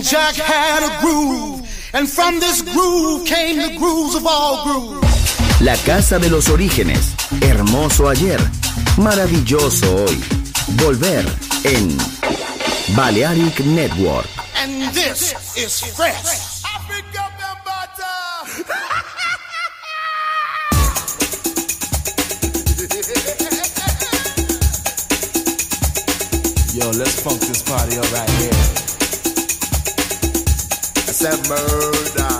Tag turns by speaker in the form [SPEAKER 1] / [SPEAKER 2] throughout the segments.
[SPEAKER 1] And Jack had a groove. And from this groove came the grooves of all grooves.
[SPEAKER 2] La casa de los orígenes. Hermoso ayer. Maravilloso hoy. Volver en Balearic Network.
[SPEAKER 1] And this is fresh.
[SPEAKER 3] Yo, let's funk this party up right here a murder.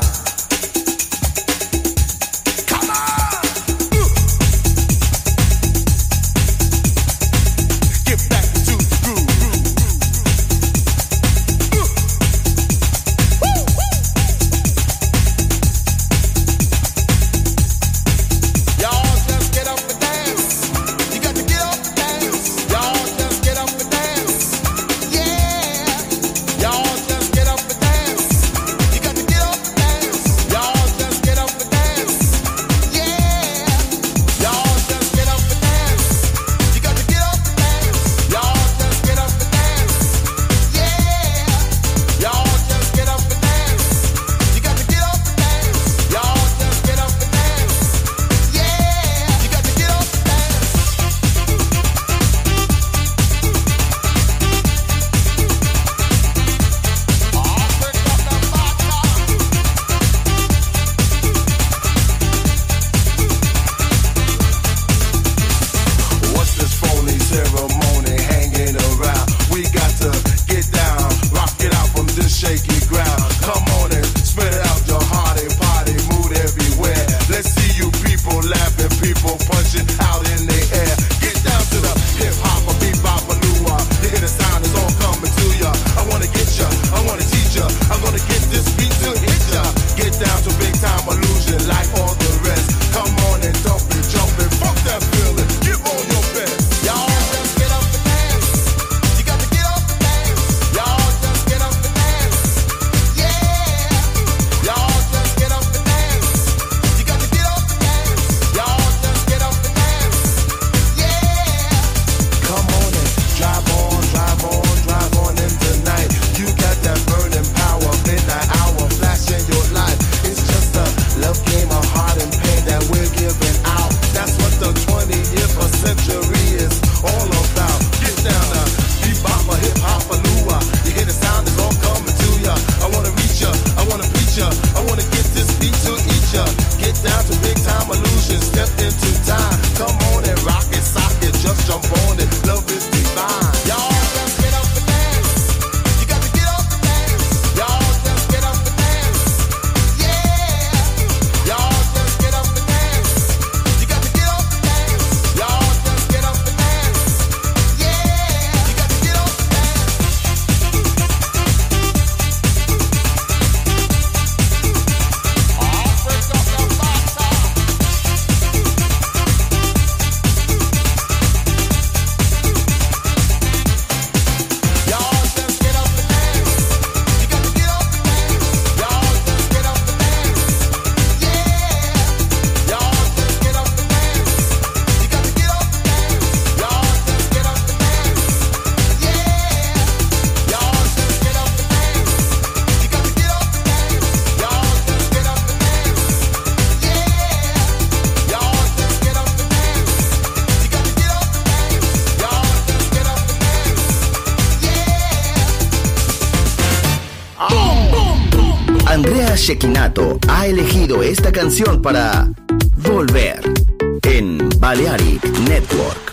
[SPEAKER 4] Canción para volver en Balearic Network.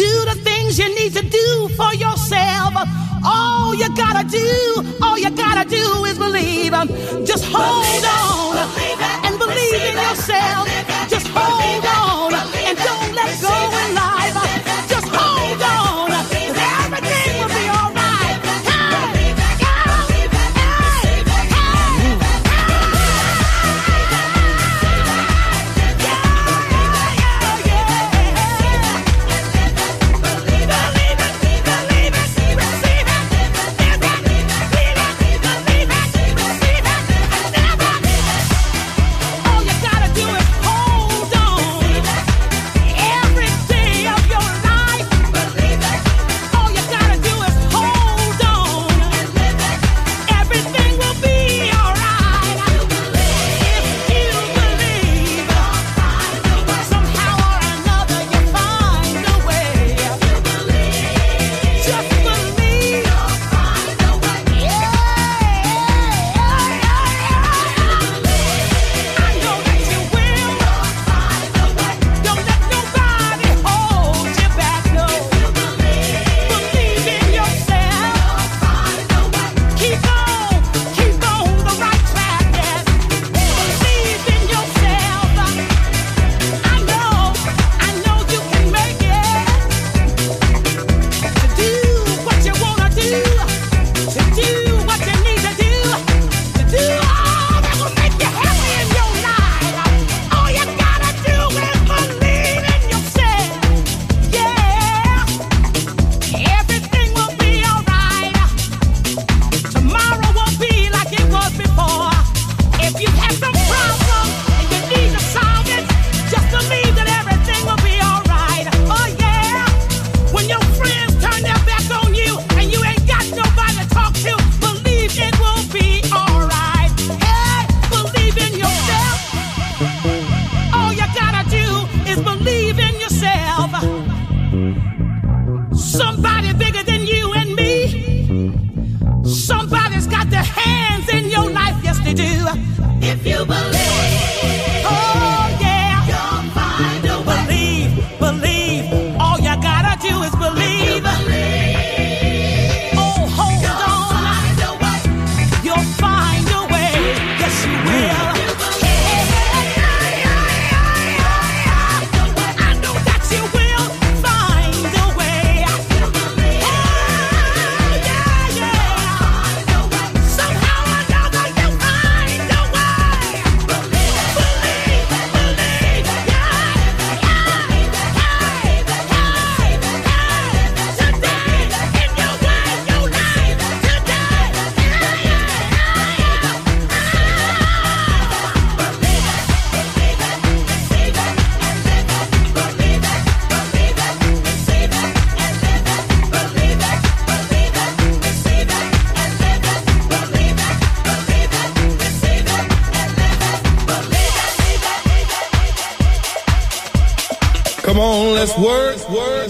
[SPEAKER 5] Do the
[SPEAKER 1] things you need to do for yourself. All you gotta do, all you gotta do is believe. Just hold.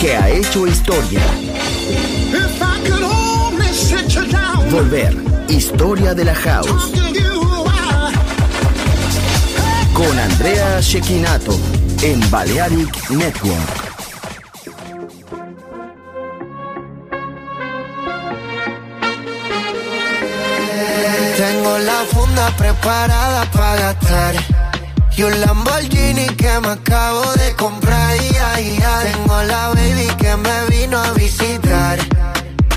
[SPEAKER 6] que ha hecho historia. Volver, historia de la house. Con Andrea Shekinato en Balearic Network.
[SPEAKER 7] Tengo la funda preparada para gastar. Y un Lamborghini que me acabo de comprar. Y ahí tengo la baby que me vino a visitar.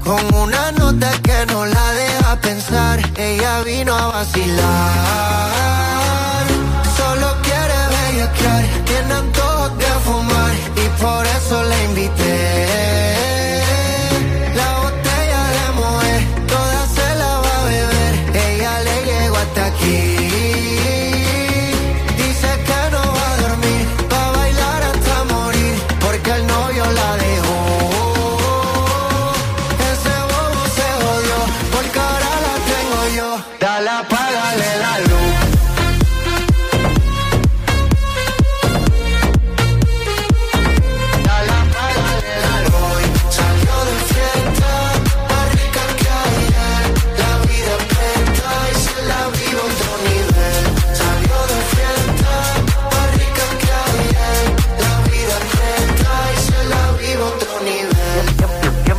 [SPEAKER 7] Con una nota que no la deja pensar. Ella vino a vacilar. Solo quiere bellaquear. Tiene antojos de fumar. Y por eso la invité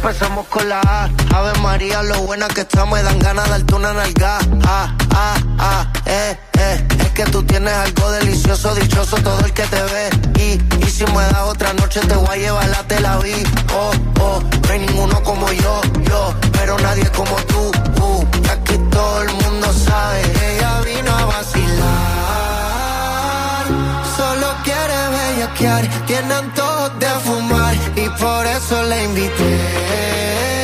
[SPEAKER 7] empezamos con la A. Ave María, lo buena que está, me dan ganas de darte una nalga. Ah, ah, ah, eh, eh. Es que tú tienes algo delicioso, dichoso todo el que te ve. Y, y si me das otra noche, te voy a llevar la tela vi. Oh, oh, no hay ninguno como yo, yo. Pero nadie como tú, uh. Aquí todo el mundo sabe. Ella vino a vacilar. Bellaquear, tiene antojo de fumar y por eso la invité.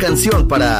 [SPEAKER 8] Canción para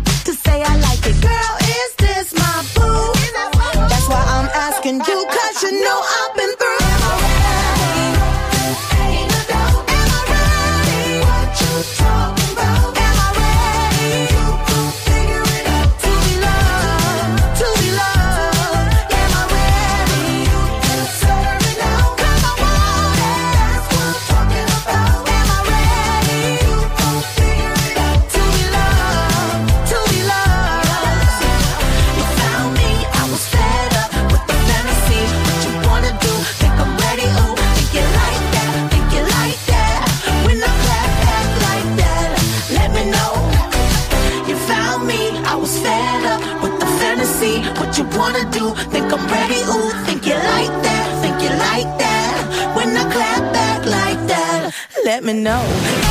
[SPEAKER 6] I know.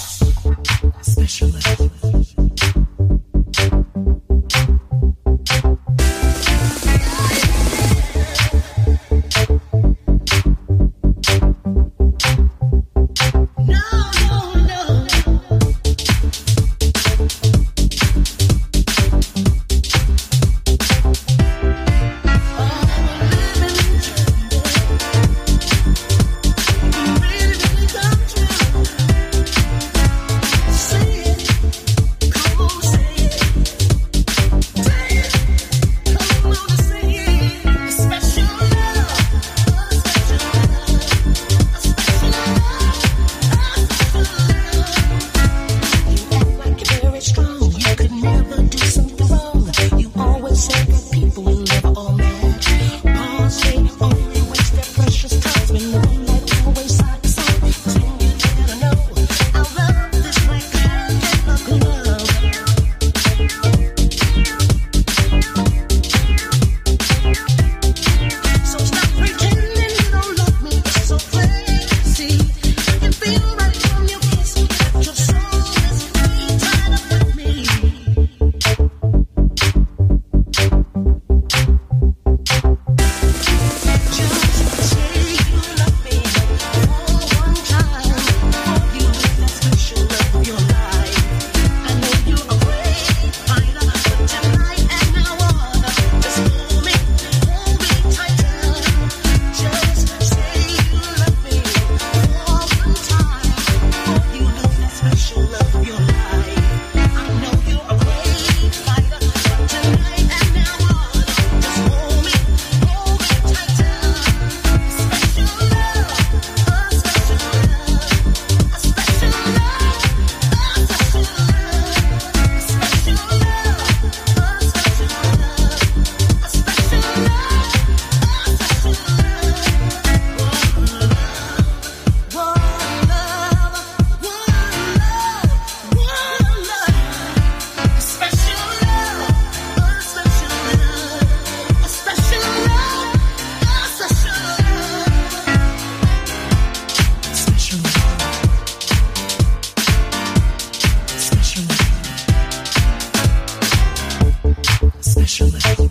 [SPEAKER 9] specialist.